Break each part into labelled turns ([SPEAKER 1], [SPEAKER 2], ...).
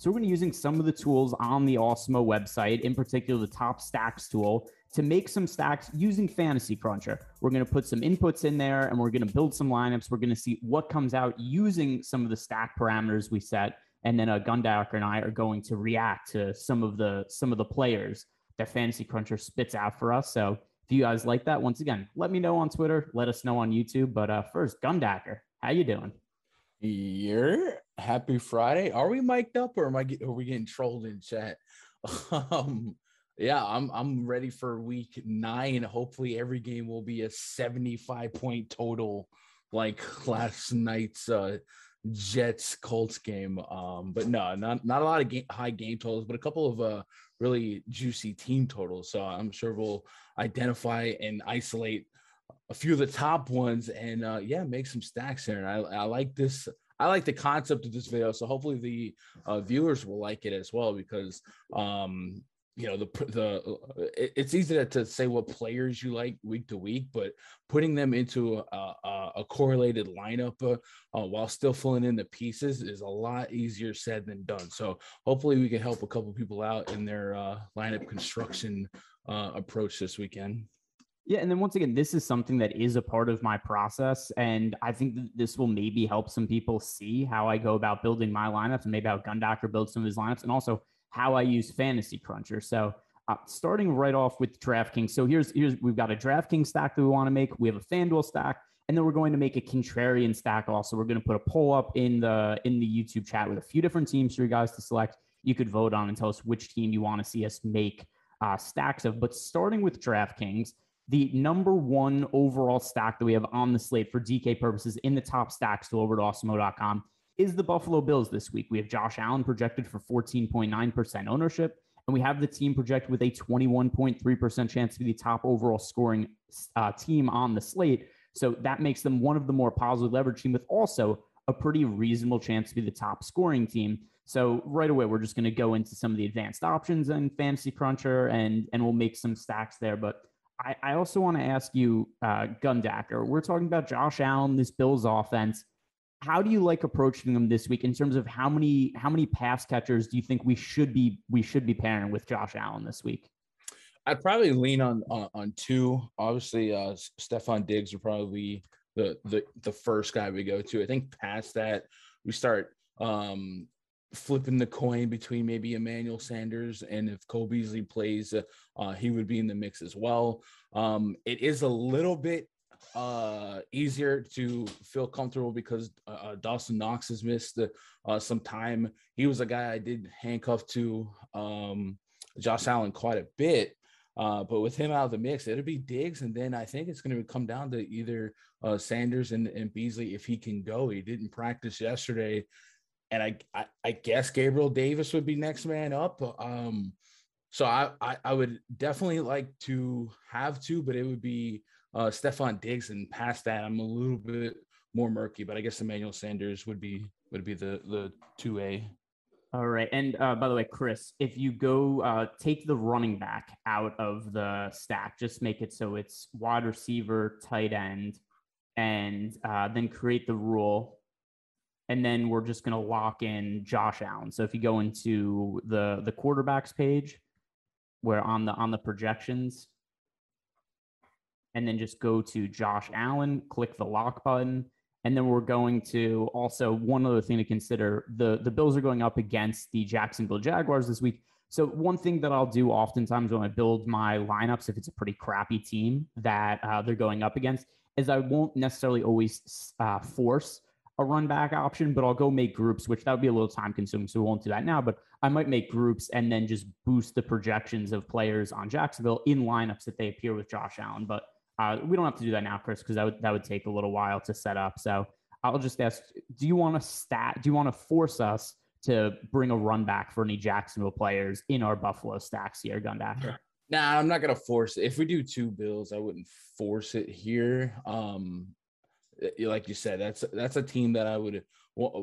[SPEAKER 1] So we're going to be using some of the tools on the Awesemo website, in particular the top stacks tool, to make some stacks using Fantasy Cruncher. We're going to put some inputs in there and we're going to build some lineups. We're going to see what comes out using some of the stack parameters we set. And then uh, Gundacker and I are going to react to some of the some of the players that Fantasy Cruncher spits out for us. So if you guys like that, once again, let me know on Twitter. Let us know on YouTube. But uh, first, Gundacker, how you doing?
[SPEAKER 2] You're happy Friday. Are we mic'd up or am I get, are we getting trolled in chat? Um, yeah, I'm I'm ready for week nine. Hopefully, every game will be a 75 point total, like last night's uh, Jets Colts game. Um, but no, not not a lot of high game totals, but a couple of uh, really juicy team totals. So I'm sure we'll identify and isolate a few of the top ones and uh, yeah, make some stacks here. And I, I like this. I like the concept of this video. So hopefully the uh, viewers will like it as well because um, you know the the uh, it's easy to, to, say what players you like week to week but putting them into a, a, a correlated lineup uh, uh, while still filling in the pieces is a lot easier said than done so hopefully we can help a couple people out in their uh, lineup construction uh, approach this weekend
[SPEAKER 1] yeah, and then once again, this is something that is a part of my process, and I think this will maybe help some people see how I go about building my lineups, and maybe how Gundacker builds some of his lineups, and also how I use Fantasy Cruncher. So uh, starting right off with DraftKings. So here's here's we've got a DraftKings stack that we want to make. We have a FanDuel stack, and then we're going to make a contrarian stack. Also, we're going to put a poll up in the in the YouTube chat with a few different teams for you guys to select. You could vote on and tell us which team you want to see us make uh, stacks of. But starting with DraftKings, the number one overall stack that we have on the slate for DK purposes in the top stacks to over to awesemo.com is the Buffalo Bills this week. We have Josh Allen projected for 14.9% ownership, and we have the team projected with a 21.3% chance to be the top overall scoring uh, team on the slate. So that makes them one of the more positively leveraged team with also a pretty reasonable chance to be the top scoring team. So right away, we're just going to go into some of the advanced options and Fantasy Cruncher, and and we'll make some stacks there. But I, I also want to ask you, uh, Gundacker. We're talking about Josh Allen, this Bills offense how do you like approaching them this week in terms of how many how many pass catchers do you think we should be we should be pairing with Josh Allen this week?
[SPEAKER 2] I'd probably lean on on, on two. Obviously, uh, Stefon Diggs would probably the the the first guy we go to. I think past that we start um, flipping the coin between maybe Emmanuel Sanders and if Cole Beasley plays, uh, he would be in the mix as well. Um, it is a little bit uh, easier to feel comfortable because uh, uh, Dawson Knox has missed uh, some time. He was a guy I did handcuff to um, Josh Allen quite a bit. Uh, but with him out of the mix, it'll be Diggs, and then I think it's going to come down to either uh, Sanders and, and Beasley if he can go. He didn't practice yesterday, and I, I, I guess Gabriel Davis would be next man up. Um, so I, I, I would definitely like to have two, but it would be uh, Stefon Diggs, and past that, I'm a little bit more murky. But I guess Emmanuel Sanders would be would be the the two A.
[SPEAKER 1] All right, and uh, by the way, Chris, if you go uh, take the running back out of the stack, just make it so it's wide receiver, tight end, and uh, then create the rule and then we're just going to lock in Josh Allen. So if you go into the the quarterbacks page, where on the on the projections, and then just go to Josh Allen, click the lock button. And then we're going to also one other thing to consider the, the Bills are going up against the Jacksonville Jaguars this week. So, one thing that I'll do oftentimes when I build my lineups, if it's a pretty crappy team that uh, they're going up against, is I won't necessarily always uh, force a run back option, but I'll go make groups, which that would be a little time consuming. So we won't do that now, but I might make groups and then just boost the projections of players on Jacksonville in lineups that they appear with Josh Allen. But uh, we don't have to do that now, Chris, because that would that would take a little while to set up. So I'll just ask: Do you want to stat? Do you want to force us to bring a run back for any Jacksonville players in our Buffalo stacks here, Gundacker?
[SPEAKER 2] Nah, I'm not gonna force it. If we do two bills, I wouldn't force it here. Um, like you said, that's that's a team that I would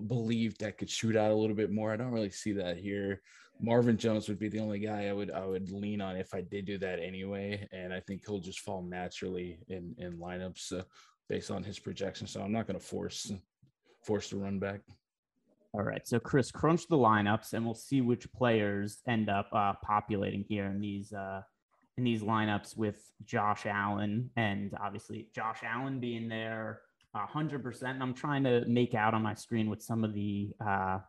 [SPEAKER 2] believe that could shoot out a little bit more. I don't really see that here. Marvin Jones would be the only guy I would I would lean on if I did do that anyway, and I think he'll just fall naturally in in lineups uh, based on his projection. So I'm not going to force force the run back.
[SPEAKER 1] All right. So Chris, crunch the lineups, and we'll see which players end up uh, populating here in these uh, in these lineups with Josh Allen, and obviously Josh Allen being there hundred percent. And I'm trying to make out on my screen with some of the uh,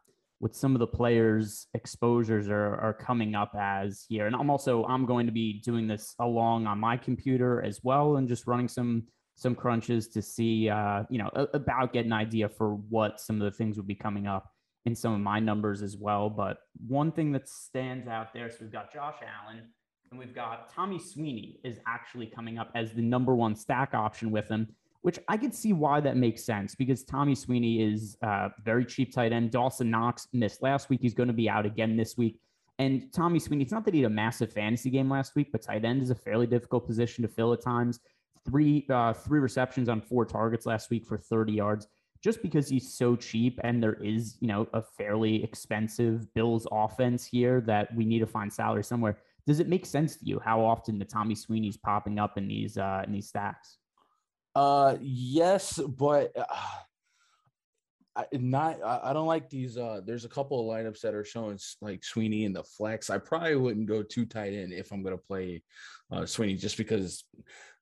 [SPEAKER 1] with some of the players' exposures are, are coming up as here. And I'm also I'm going to be doing this along on my computer as well, and just running some some crunches to see uh, you know about get an idea for what some of the things would be coming up in some of my numbers as well. But one thing that stands out there, so we've got Josh Allen. And we've got Tommy Sweeney is actually coming up as the number one stack option with him which I could see why that makes sense because Tommy Sweeney is uh, very cheap tight end. Dawson Knox missed last week. He's going to be out again this week. And Tommy Sweeney, it's not that he had a massive fantasy game last week, but tight end is a fairly difficult position to fill at times. Three uh, three receptions on four targets last week for 30 yards. Just because he's so cheap and there is, you know, a fairly expensive Bills offense here that we need to find salary somewhere. Does it make sense to you how often the Tommy Sweeney's popping up in these uh, in these stacks?
[SPEAKER 2] Uh, yes, but uh, I, not. I, I, don't like these. Uh, there's a couple of lineups that are showing like Sweeney in the flex. I probably wouldn't go too tight in if I'm gonna play uh, Sweeney, just because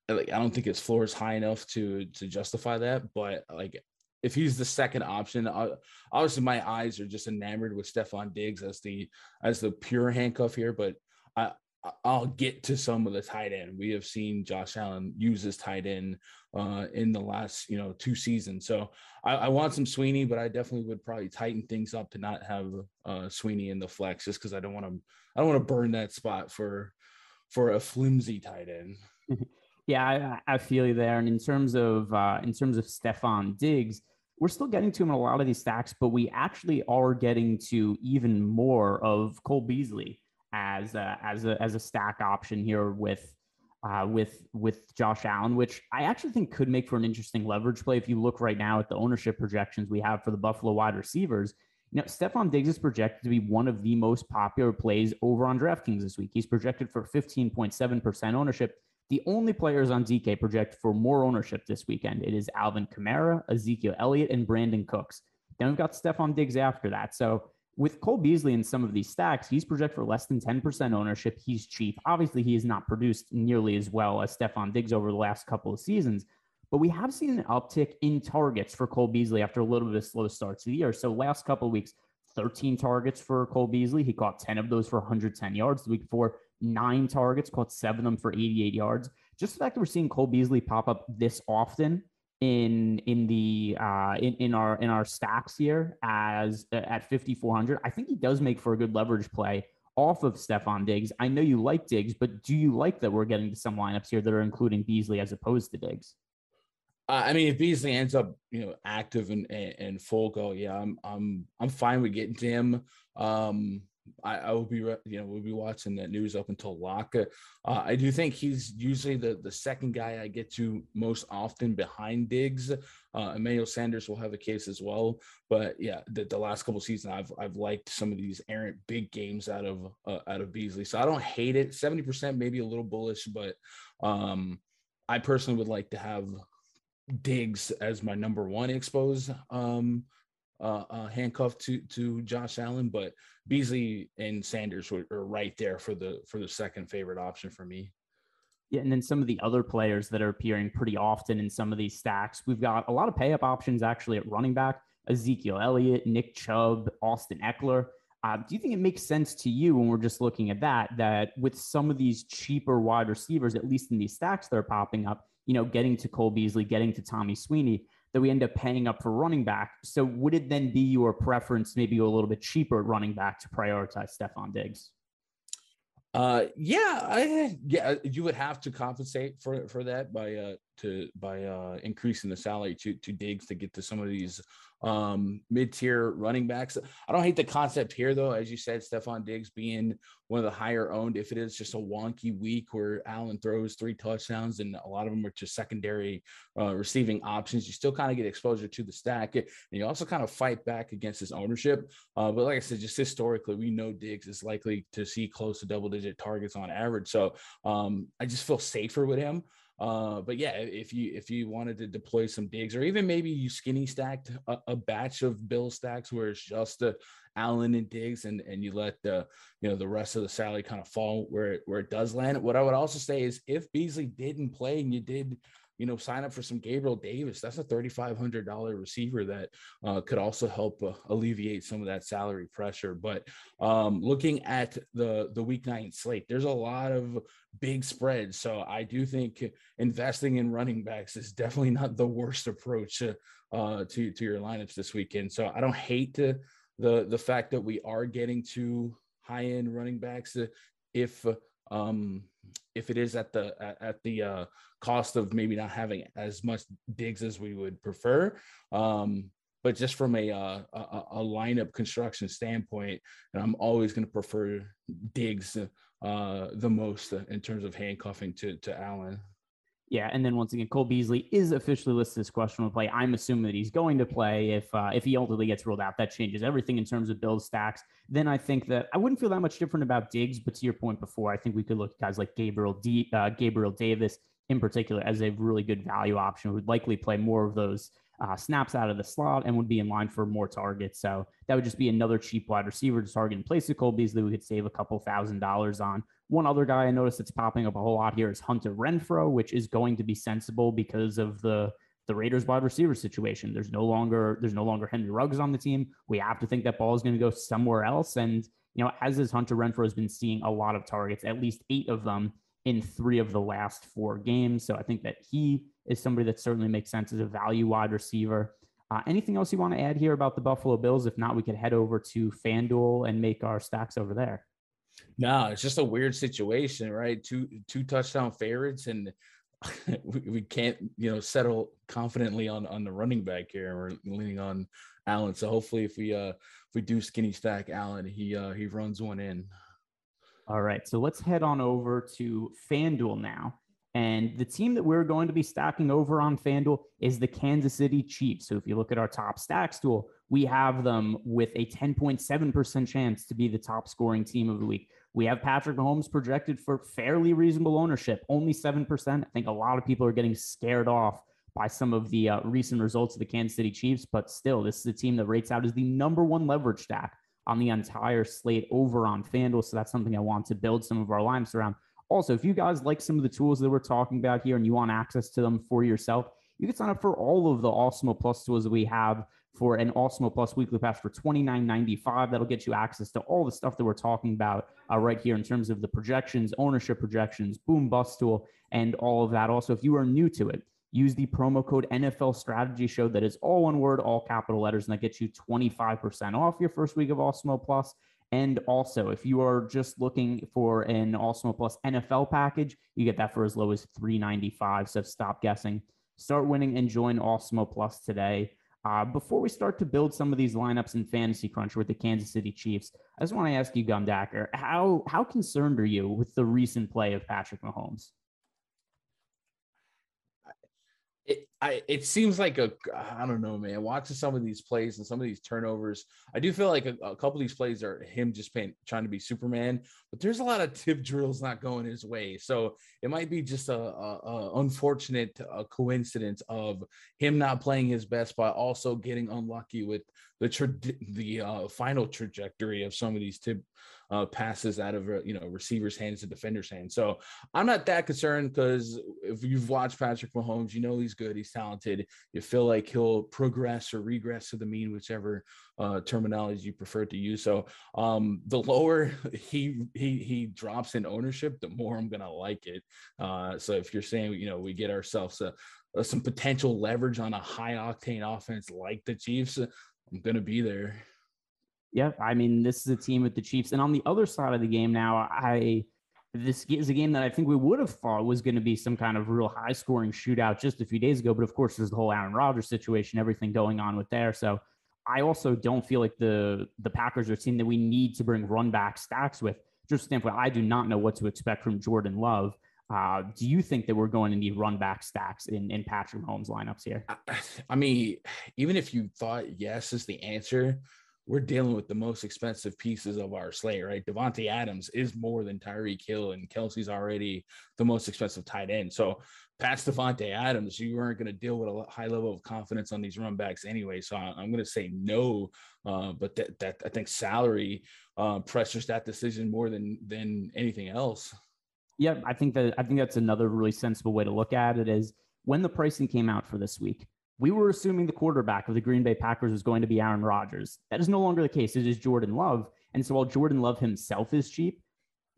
[SPEAKER 2] like I don't think his floor is high enough to to justify that. But like if he's the second option, uh, obviously my eyes are just enamored with Stefon Diggs as the as the pure handcuff here. But I I'll get to some of the tight end. We have seen Josh Allen use his tight end uh, in the last, you know, two seasons. So I, I, want some Sweeney, but I definitely would probably tighten things up to not have uh, Sweeney in the flex, just because I don't want to. I don't want to burn that spot for for a flimsy tight end.
[SPEAKER 1] Yeah, I, I, feel you there. And in terms of uh, in terms of Stefon Diggs, we're still getting to him in a lot of these stacks, but we actually are getting to even more of Cole Beasley as a, as a as a stack option here with uh, with with Josh Allen, which I actually think could make for an interesting leverage play. If you look right now at the ownership projections we have for the Buffalo wide receivers, you know Stefon Diggs is projected to be one of the most popular plays over on DraftKings this week. He's projected for 15.7% ownership. The only players on DK project for more ownership this weekend. It is Alvin Kamara, Ezekiel Elliott, and Brandin Cooks. Then we've got Stefon Diggs after that. So with Cole Beasley in some of these stacks, he's projected for less than 10% ownership. He's cheap. Obviously, he has not produced nearly as well as Stefon Diggs over the last couple of seasons, but we have seen an uptick in targets for Cole Beasley after a little bit of slow starts to the year. So last couple of weeks, 13 targets for Cole Beasley. He caught 10 of those for 110 yards. The week before, nine targets, caught seven of them for 88 yards. Just the fact that we're seeing Cole Beasley pop up this often in in the uh in, in our in our stacks here as uh, at 5400 i think he does make for a good leverage play off of Stefon Diggs. I know you like Diggs, but do you like that we're getting to some lineups here that are including Beasley as opposed to Diggs?
[SPEAKER 2] Uh, I mean, if Beasley ends up, you know, active and, and, and full go, yeah, I'm I'm I'm fine with getting to him. Um, I, I will be, you know, we'll be watching that news up until lock. Uh, I do think he's usually the the second guy I get to most often behind Diggs. Uh, Emmanuel Sanders will have a case as well, but yeah, the, the last couple seasons I've I've liked some of these errant big games out of uh, out of Beasley, so I don't hate it. Seventy percent, maybe a little bullish, but um, I personally would like to have Diggs as my number one expose um, uh, uh, handcuffed to to Josh Allen, but Beasley and Sanders were, are right there for the for the second favorite option for me.
[SPEAKER 1] Yeah, and then some of the other players that are appearing pretty often in some of these stacks, we've got a lot of pay up options actually at running back: Ezekiel Elliott, Nick Chubb, Austin Ekeler. Uh, do you think it makes sense to you when we're just looking at that that with some of these cheaper wide receivers, at least in these stacks that are popping up, you know, getting to Cole Beasley, getting to Tommy Sweeney, that we end up paying up for running back. So would it then be your preference, maybe a little bit cheaper at running back to prioritize Stefon Diggs?
[SPEAKER 2] Uh, yeah, I, yeah, you would have to compensate for for that by uh to by uh increasing the salary to to Diggs to get to some of these um, mid-tier running backs. I don't hate the concept here though, as you said, Stefon Diggs being one of the higher owned. If it is just a wonky week where Allen throws three touchdowns and a lot of them are to secondary uh, receiving options, you still kind of get exposure to the stack, and you also kind of fight back against his ownership. Uh, but like I said, just historically, we know Diggs is likely to see close to double-digit targets on average. So um, I just feel safer with him. Uh, but yeah, if you if you wanted to deploy some Diggs, or even maybe you skinny stacked a, a batch of Bill stacks where it's just a Allen and Diggs, and and you let the you know the rest of the salary kind of fall where it, where it does land. What I would also say is if Beasley didn't play and you did you know, sign up for some Gabriel Davis. That's a $3,500 receiver that uh, could also help uh, alleviate some of that salary pressure. But um, looking at the the week nine slate, there's a lot of big spreads. So I do think investing in running backs is definitely not the worst approach to uh, to, to your lineups this weekend. So I don't hate to, the the fact that we are getting to high end running backs uh, if um if it is at the at, the uh cost of maybe not having as much Diggs as we would prefer. Um, but just from a, uh, a, a lineup construction standpoint, and I'm always going to prefer Diggs uh, the most in terms of handcuffing to to Allen.
[SPEAKER 1] Yeah, and then once again, Cole Beasley is officially listed as questionable to play. I'm assuming that he's going to play. If uh, if he ultimately gets ruled out, that changes everything in terms of build stacks. Then I think that I wouldn't feel that much different about Diggs. But to your point before, I think we could look at guys like Gabriel D, uh, Gabriel Davis in particular as a really good value option. Would likely play more of those uh, snaps out of the slot and would be in line for more targets. So that would just be another cheap wide receiver to target in place of Cole Beasley. We could save a couple thousand dollars on. One other guy I noticed that's popping up a whole lot here is Hunter Renfrow, which is going to be sensible because of the the Raiders wide receiver situation. There's no longer there's no longer Henry Ruggs on the team. We have to think that ball is going to go somewhere else. And you know, as is Hunter Renfrow has been seeing a lot of targets, at least eight of them in three of the last four games. So I think that he is somebody that certainly makes sense as a value wide receiver. Uh, anything else you want to add here about the Buffalo Bills? If not, we could head over to FanDuel and make our stacks over there.
[SPEAKER 2] No, it's just a weird situation, right? Two two touchdown favorites, and we, we can't you know settle confidently on on the running back here. We're leaning on Allen, so hopefully, if we uh if we do skinny stack Allen, he uh he runs one in.
[SPEAKER 1] All right, so let's head on over to FanDuel now. And the team that we're going to be stacking over on FanDuel is the Kansas City Chiefs. So if you look at our top stacks tool, we have them with a 10.7% chance to be the top scoring team of the week. We have Patrick Mahomes projected for fairly reasonable ownership, only 7%. I think a lot of people are getting scared off by some of the uh, recent results of the Kansas City Chiefs, but still, this is a team that rates out as the number one leverage stack on the entire slate over on FanDuel. So that's something I want to build some of our lineups around. Also, if you guys like some of the tools that we're talking about here and you want access to them for yourself, you can sign up for all of the Awesemo Plus tools that we have for an Awesemo Plus weekly pass for $29.95. That'll get you access to all the stuff that we're talking about uh, right here in terms of the projections, ownership projections, boom bust tool, and all of that. Also, if you are new to it, use the promo code NFL Strategy Show. That is all one word, all capital letters, and that gets you 25% off your first week of Awesemo Plus. And also, if you are just looking for an Awesemo Plus NFL package, you get that for as low as 395. So stop guessing, start winning, and join Awesemo Plus today. Uh, before we start to build some of these lineups in Fantasy Crunch with the Kansas City Chiefs, I just want to ask you, Gundacker, how how concerned are you with the recent play of Patrick Mahomes?
[SPEAKER 2] It I it seems like a I don't know, man. Watching some of these plays and some of these turnovers, I do feel like a, a couple of these plays are him just paying, trying to be Superman. But there's a lot of tip drills not going his way, so it might be just a, a, a unfortunate uh, coincidence of him not playing his best, but also getting unlucky with the tra- the uh, final trajectory of some of these tip uh, passes out of uh, you know receivers' hands to defenders' hands. So I'm not that concerned because if you've watched Patrick Mahomes, you know he's good, he's talented. You feel like he'll progress or regress to the mean, whichever uh, terminology you prefer to use. So um, the lower he he he drops in ownership, the more I'm gonna like it. Uh, so if you're saying you know we get ourselves a, a, some potential leverage on a high octane offense like the Chiefs, I'm gonna be there.
[SPEAKER 1] Yeah, I mean, this is a team with the Chiefs. And on the other side of the game now, I this is a game that I think we would have thought was going to be some kind of real high scoring shootout just a few days ago. But of course, there's the whole Aaron Rodgers situation, everything going on with there. So I also don't feel like the the Packers are a team that we need to bring run back stacks with. Just standpoint, I do not know what to expect from Jordan Love. Uh, do you think that we're going to need run back stacks in, in Patrick Mahomes lineups here?
[SPEAKER 2] I, I mean, even if you thought yes is the answer, we're dealing with the most expensive pieces of our slate, right? Davante Adams is more than Tyreek Hill, and Kelce's already the most expensive tight end. So past Davante Adams, you weren't going to deal with a high level of confidence on these run backs anyway. So I'm going to say no. Uh, but that, that I think salary uh, pressures that decision more than than anything else.
[SPEAKER 1] Yeah, I think that I think that's another really sensible way to look at it. Is when the pricing came out for this week, we were assuming the quarterback of the Green Bay Packers was going to be Aaron Rodgers. That is no longer the case. It is Jordan Love. And so while Jordan Love himself is cheap,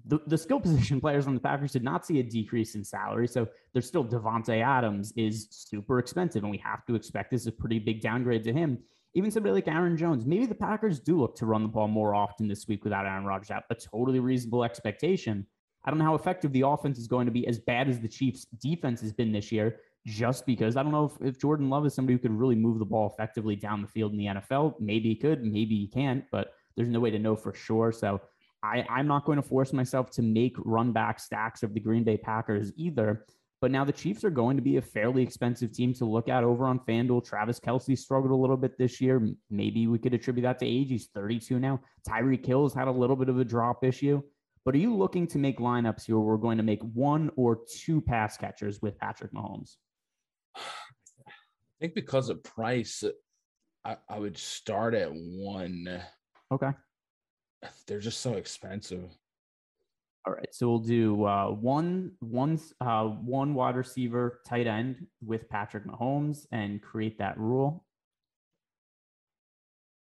[SPEAKER 1] the, the skill position players on the Packers did not see a decrease in salary. So there's still Davante Adams is super expensive, and we have to expect this is a pretty big downgrade to him. Even somebody like Aaron Jones, maybe the Packers do look to run the ball more often this week without Aaron Rodgers out. A totally reasonable expectation. I don't know how effective the offense is going to be, as bad as the Chiefs' defense has been this year just because I don't know if, if Jordan Love is somebody who could really move the ball effectively down the field in the NFL. Maybe he could, maybe he can't, but there's no way to know for sure. So I, I'm not going to force myself to make run back stacks of the Green Bay Packers either. But now the Chiefs are going to be a fairly expensive team to look at over on FanDuel. Travis Kelce struggled a little bit this year. Maybe we could attribute that to age. He's 32 now. Tyreek Hill's had a little bit of a drop issue. But are you looking to make lineups here where we're going to make one or two pass catchers with Patrick Mahomes?
[SPEAKER 2] I think because of price, I, I would start at one.
[SPEAKER 1] Okay.
[SPEAKER 2] They're just so expensive.
[SPEAKER 1] All right, so we'll do uh, one, one, uh, one wide receiver, tight end with Patrick Mahomes, and create that rule.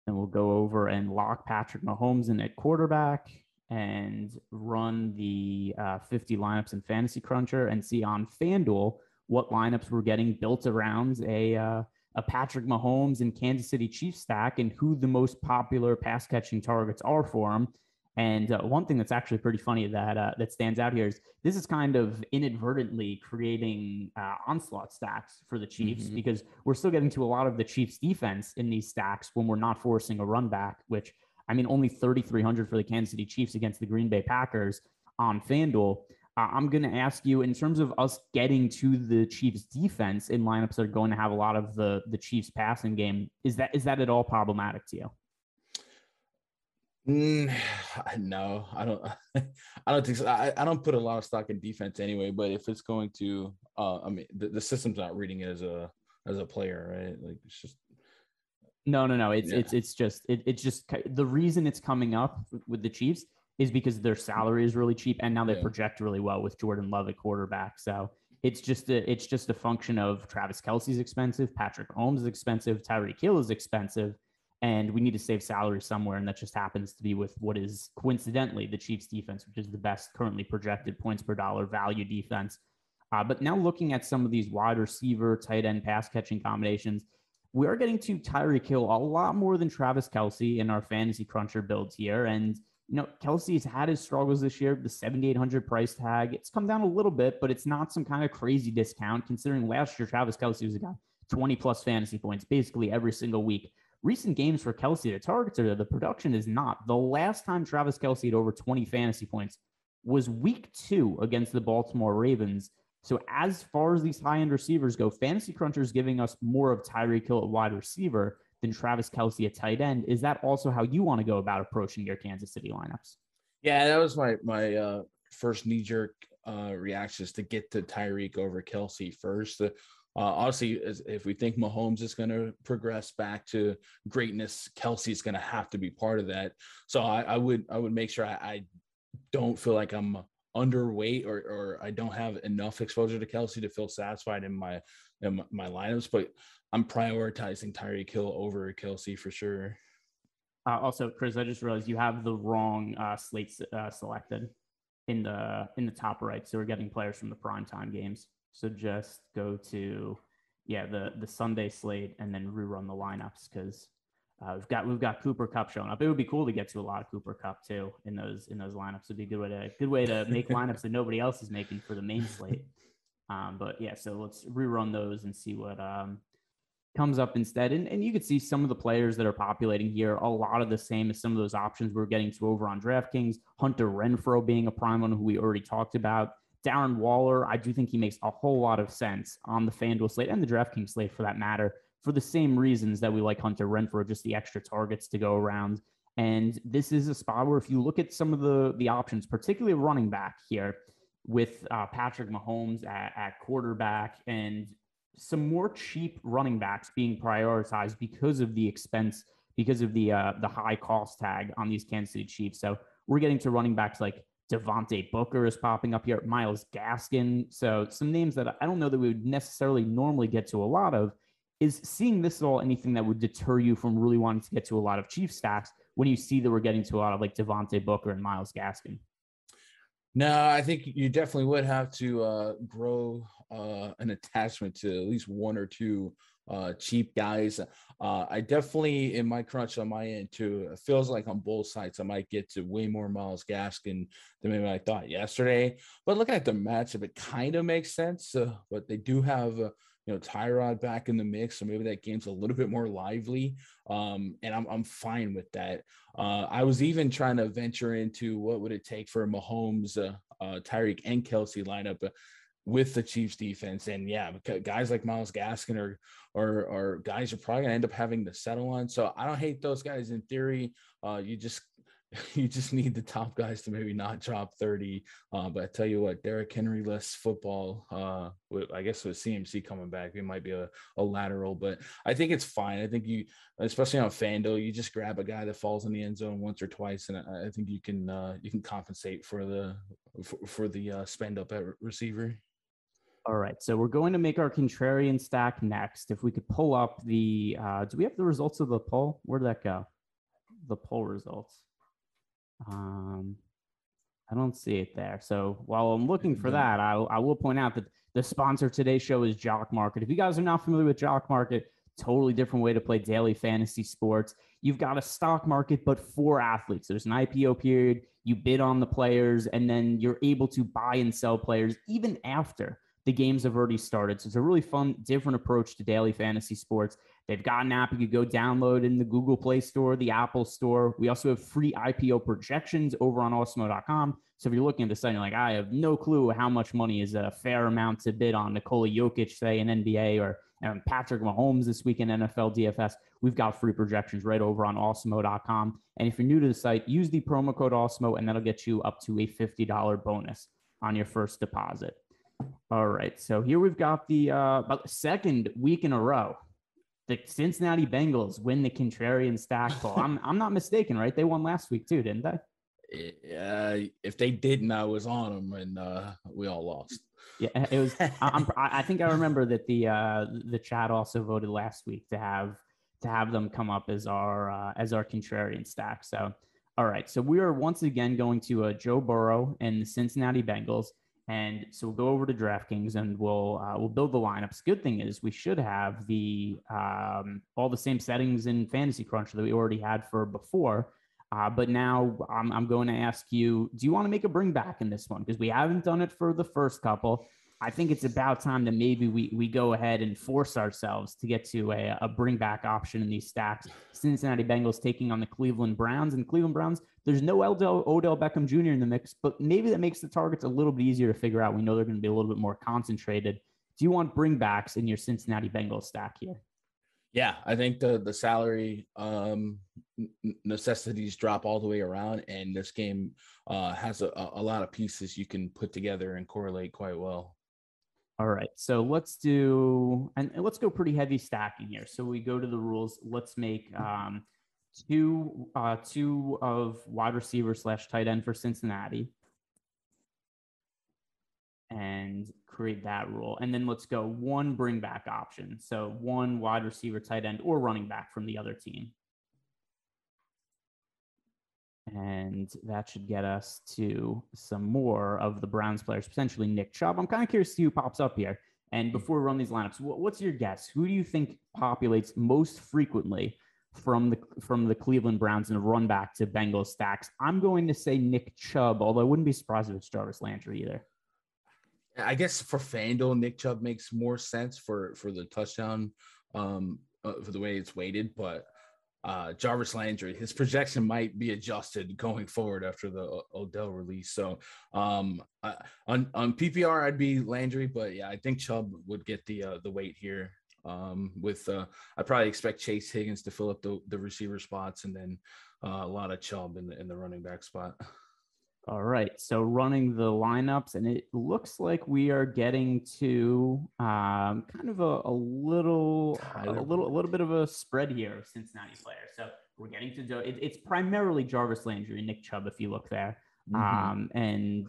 [SPEAKER 1] And we'll go over and lock Patrick Mahomes in at quarterback and run the uh, 50 lineups in Fantasy Cruncher and see on FanDuel what lineups were getting built around a uh, a Patrick Mahomes and Kansas City Chiefs stack and who the most popular pass catching targets are for him. And uh, one thing that's actually pretty funny that uh, that stands out here is this is kind of inadvertently creating uh, onslaught stacks for the Chiefs mm-hmm. because we're still getting to a lot of the Chiefs defense in these stacks when we're not forcing a run back, which I mean only 3,300 for the Kansas City Chiefs against the Green Bay Packers on FanDuel. Uh, I'm going to ask you in terms of us getting to the Chiefs defense in lineups that are going to have a lot of the the Chiefs passing game. Is that is that at all problematic to you?
[SPEAKER 2] Mm, no, I don't. I don't think so. I, I don't put a lot of stock in defense anyway. But if it's going to, uh, I mean, the, the system's not reading it as a as a player, right? Like it's just.
[SPEAKER 1] No, no, no. It's yeah. it's it's just it, it's just the reason it's coming up with the Chiefs is because their salary is really cheap and now they yeah. project really well with Jordan Love at quarterback. So it's just a it's just a function of Travis Kelce's expensive, Patrick Holmes is expensive, Tyreek Hill is expensive, and we need to save salary somewhere. And that just happens to be with what is coincidentally the Chiefs defense, which is the best currently projected points per dollar value defense. Uh, but now looking at some of these wide receiver, tight end, pass catching combinations, we are getting to Tyreek Hill a lot more than Travis Kelce in our fantasy cruncher builds here. And you know, Kelce's had his struggles this year. The 7,800 price tag, it's come down a little bit, but it's not some kind of crazy discount considering last year Travis Kelce was a guy 20 plus fantasy points basically every single week. Recent games for Kelce, the targets are the production is not. The last time Travis Kelce had over 20 fantasy points was week two against the Baltimore Ravens. So as far as these high end receivers go, Fantasy Cruncher is giving us more of Tyreek Hill at wide receiver than Travis Kelce at tight end. Is that also how you want to go about approaching your Kansas City lineups?
[SPEAKER 2] Yeah, that was my my uh, first knee jerk uh, reactions to get to Tyreek over Kelce first. Uh, obviously, if we think Mahomes is going to progress back to greatness, Kelce is going to have to be part of that. So I, I would I would make sure I, I don't feel like I'm underweight or or I don't have enough exposure to Kelce to feel satisfied in my in my lineups. But I'm prioritizing Tyreek Hill over Kelce for sure.
[SPEAKER 1] Uh, also, Chris, I just realized you have the wrong uh, slate uh, selected in the in the top right. So we're getting players from the prime time games. So just go to yeah the the Sunday slate and then rerun the lineups because uh, we've got we've got Cooper Kupp showing up. It would be cool to get to a lot of Cooper Kupp too in those in those lineups. It'd be a good way to good way to make lineups that nobody else is making for the main slate. Um, but yeah, so let's rerun those and see what um, comes up instead. And, and you could see some of the players that are populating here, a lot of the same as some of those options we're getting to over on DraftKings. Hunter Renfrow being a prime one who we already talked about. Darren Waller, I do think he makes a whole lot of sense on the FanDuel slate and the DraftKings slate for that matter for the same reasons that we like Hunter Renfrow, just the extra targets to go around. And this is a spot where if you look at some of the the options, particularly running back here with uh, Patrick Mahomes at, at quarterback and some more cheap running backs being prioritized because of the expense, because of the uh, the high cost tag on these Kansas City Chiefs. So we're getting to running backs like Devontae Booker is popping up here, Myles Gaskin. So some names that I don't know that we would necessarily normally get to a lot of. Is seeing this at all anything that would deter you from really wanting to get to a lot of Chiefs stacks when you see that we're getting to a lot of like Devontae Booker and Myles Gaskin?
[SPEAKER 2] No, I think you definitely would have to uh, grow uh, an attachment to at least one or two uh, cheap guys. Uh, I definitely, in my crunch on my end too, it feels like on both sides I might get to way more Myles Gaskin than maybe I thought yesterday. But looking at the matchup, it kind of makes sense. Uh, but they do have. You know Tyrod back in the mix, so maybe that game's a little bit more lively. Um, and I'm I'm fine with that. Uh, I was even trying to venture into what would it take for Mahomes, uh, uh, Tyreek, and Kelce lineup. Uh, with the Chiefs defense. And yeah, guys like Myles Gaskin or or or guys are probably gonna end up having to settle on. So I don't hate those guys in theory. Uh, you just you just need the top guys to maybe not drop 30. Uh, but I tell you what, Derrick Henry less football. Uh, with, I guess with CMC coming back, it might be a, a lateral, but I think it's fine. I think you, especially on FanDuel, you just grab a guy that falls in the end zone once or twice, and I, I think you can uh, you can compensate for the for, for the uh, spend up at receiver.
[SPEAKER 1] All right, so we're going to make our contrarian stack next. If we could pull up the, uh, do we have the results of the poll? Where did that go? The poll results. Um, I don't see it there. So while I'm looking for that, I, I will point out that the sponsor today's show is Jock Market. If you guys are not familiar with Jock Market, totally different way to play daily fantasy sports. You've got a stock market, but for athletes. There's an IPO period. You bid on the players, and then you're able to buy and sell players even after the games have already started. So it's a really fun, different approach to daily fantasy sports. They've got an app you can go download in the Google Play Store, the Apple Store. We also have free IPO projections over on Awesemo.com. So if you're looking at the site, you're like, I have no clue how much money is a fair amount to bid on Nikola Jokic, say, in NBA, or um, Patrick Mahomes this week in NFL DFS. We've got free projections right over on Awesemo.com. And if you're new to the site, use the promo code Awesemo, and that'll get you up to a $50 bonus on your first deposit. All right. So here we've got the uh, second week in a row. The Cincinnati Bengals win the contrarian stack poll. I'm I'm not mistaken, right? They won last week too, didn't they?
[SPEAKER 2] Yeah. If they didn't, I was on them, and uh, we all lost.
[SPEAKER 1] Yeah, it was. I'm, I think I remember that the uh, the chat also voted last week to have to have them come up as our uh, as our contrarian stack. So, all right. So we are once again going to uh, Joe Burrow and the Cincinnati Bengals. And so we'll go over to DraftKings and we'll uh, we'll build the lineups. Good thing is we should have the um, all the same settings in Fantasy Crunch that we already had for before. Uh, but now I'm, I'm going to ask you: Do you want to make a bring back in this one? Because we haven't done it for the first couple. I think it's about time that maybe we, we go ahead and force ourselves to get to a, a bring back option in these stacks. Cincinnati Bengals taking on the Cleveland Browns, and Cleveland Browns, there's no Odell, Odell Beckham Jr. in the mix, but maybe that makes the targets a little bit easier to figure out. We know they're going to be a little bit more concentrated. Do you want bring backs in your Cincinnati Bengals stack here?
[SPEAKER 2] Yeah, I think the the salary um, necessities drop all the way around, and this game uh, has a, a lot of pieces you can put together and correlate quite well.
[SPEAKER 1] All right, so let's do and let's go pretty heavy stacking here. So we go to the rules. Let's make um, two uh, two of wide receiver slash tight end for Cincinnati, and create that rule. And then let's go one bring back option. So one wide receiver, tight end, or running back from the other team. And that should get us to some more of the Browns players, potentially Nick Chubb. I'm kind of curious to see who pops up here. And before we run these lineups, what's your guess? Who do you think populates most frequently from the from the Cleveland Browns and run back to Bengals stacks? I'm going to say Nick Chubb, although I wouldn't be surprised if it's Jarvis Landry either.
[SPEAKER 2] I guess for FanDuel, Nick Chubb makes more sense for for the touchdown um, uh, for the way it's weighted, but uh, Jarvis Landry, his projection might be adjusted going forward after the Odell release. So um, on on PPR, I'd be Landry, but yeah, I think Chubb would get the uh, the weight here Um, with uh, I probably expect Chase Higgins to fill up the, the receiver spots, and then uh, a lot of Chubb in the in the running back spot.
[SPEAKER 1] All right, so running the lineups, and it looks like we are getting to um, kind of a, a little, a little, a little bit of a spread here, of Cincinnati players. So we're getting to it, it's primarily Jarvis Landry and Nick Chubb, if you look there, mm-hmm. um, and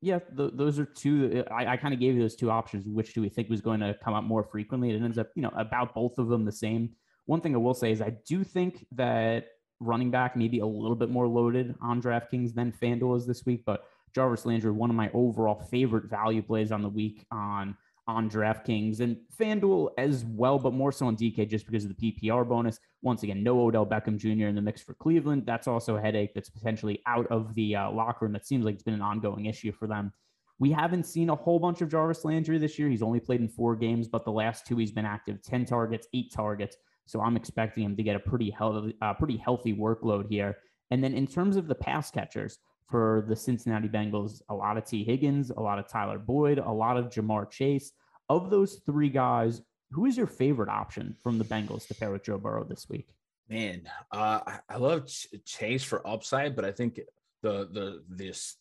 [SPEAKER 1] yeah, th- those are two. Uh, I, I kind of gave you those two options. Which do we think was going to come up more frequently? It ends up, you know, about both of them the same. One thing I will say is I do think that running back, maybe a little bit more loaded on DraftKings than FanDuel is this week. But Jarvis Landry, one of my overall favorite value plays on the week on on DraftKings and FanDuel as well, but more so on DK just because of the PPR bonus. Once again, no Odell Beckham Jr. in the mix for Cleveland. That's also a headache that's potentially out of the uh, locker room. That seems like it's been an ongoing issue for them. We haven't seen a whole bunch of Jarvis Landry this year. He's only played in four games, but the last two he's been active 10 targets, eight targets. So I'm expecting him to get a pretty healthy, uh, pretty healthy workload here. And then in terms of the pass catchers for the Cincinnati Bengals, a lot of Tee Higgins, a lot of Tyler Boyd, a lot of Ja'Marr Chase. Of those three guys, who is your favorite option from the Bengals to pair with Joe Burrow this week?
[SPEAKER 2] Man, uh, I love Chase for upside, but I think the the this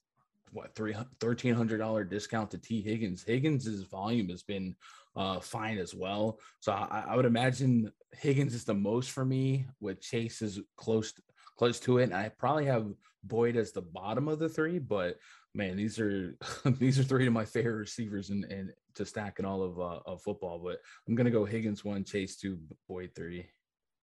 [SPEAKER 2] what three thirteen hundred dollar discount to Tee Higgins. Higgins's volume has been uh, fine as well. So I, I, would imagine Higgins is the most for me, with Chase is close close to it. And I probably have Boyd as the bottom of the three, but man, these are these are three of my favorite receivers and to stack in all of uh, of football. But I'm gonna go Higgins one, Chase two, Boyd three.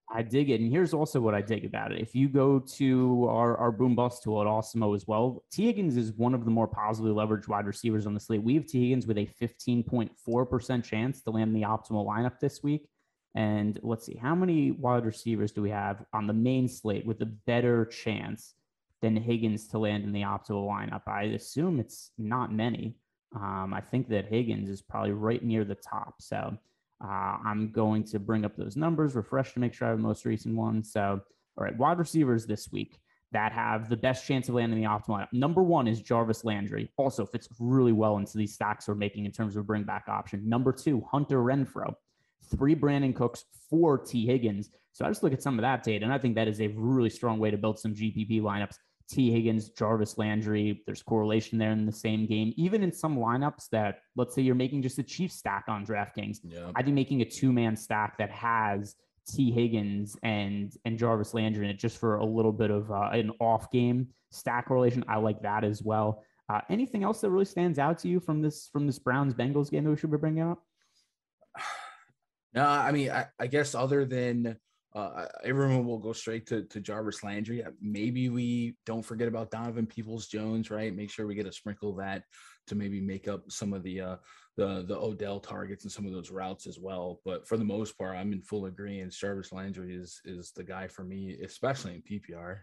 [SPEAKER 1] I dig it. And here's also what I dig about it. If you go to our, our boom bust tool at Awesemo as well, Tee Higgins is one of the more positively leveraged wide receivers on the slate. We have Tee Higgins with a 15.4% chance to land the optimal lineup this week. And let's see, how many wide receivers do we have on the main slate with a better chance than Higgins to land in the optimal lineup? I assume it's not many. Um, I think that Higgins is probably right near the top. So uh, I'm going to bring up those numbers, refresh to make sure I have the most recent one. So, all right, wide receivers this week that have the best chance of landing the optimal lineup. Number one is Jarvis Landry. Also fits really well into these stacks we're making in terms of bring back option. Number two, Hunter Renfrow. Three Brandin Cooks, four Tee Higgins. So I just look at some of that data, and I think that is a really strong way to build some GPP lineups. Tee Higgins, Jarvis Landry. There's correlation there in the same game. Even in some lineups that, let's say, you're making just a chief stack on DraftKings, yeah. I think making a two man stack that has Tee Higgins and and Jarvis Landry in it just for a little bit of uh, an off game stack correlation. I like that as well. Uh, anything else that really stands out to you from this from this Browns Bengals game that we should be bringing up?
[SPEAKER 2] No, I mean, I, I guess other than uh, everyone will go straight to, to Jarvis Landry. Uh, maybe we don't forget about Donovan Peoples Jones, right? Make sure we get a sprinkle of that to maybe make up some of the uh, the the Odell targets and some of those routes as well. But for the most part, I'm in full agreement. Jarvis Landry is is the guy for me, especially in PPR.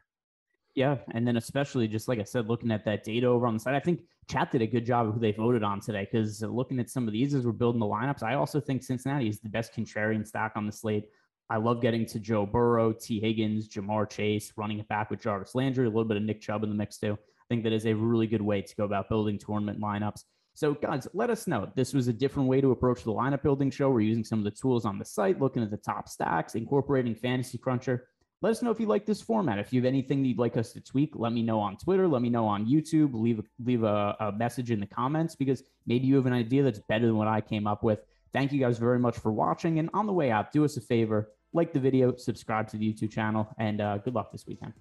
[SPEAKER 1] Yeah, and then especially just like I said, looking at that data over on the side, I think chat did a good job of who they voted on today. Because looking at some of these as we're building the lineups, I also think Cincinnati is the best contrarian stack on the slate. I love getting to Joe Burrow, Tee Higgins, Ja'Marr Chase, running it back with Jarvis Landry, a little bit of Nick Chubb in the mix too. I think that is a really good way to go about building tournament lineups. So, guys, let us know. This was a different way to approach the lineup building show. We're using some of the tools on the site, looking at the top stacks, incorporating Fantasy Cruncher. Let us know if you like this format. If you have anything you'd like us to tweak, let me know on Twitter. Let me know on YouTube. Leave leave a, a message in the comments because maybe you have an idea that's better than what I came up with. Thank you guys very much for watching. And on the way out, do us a favor, like the video, subscribe to the YouTube channel, and uh, good luck this weekend.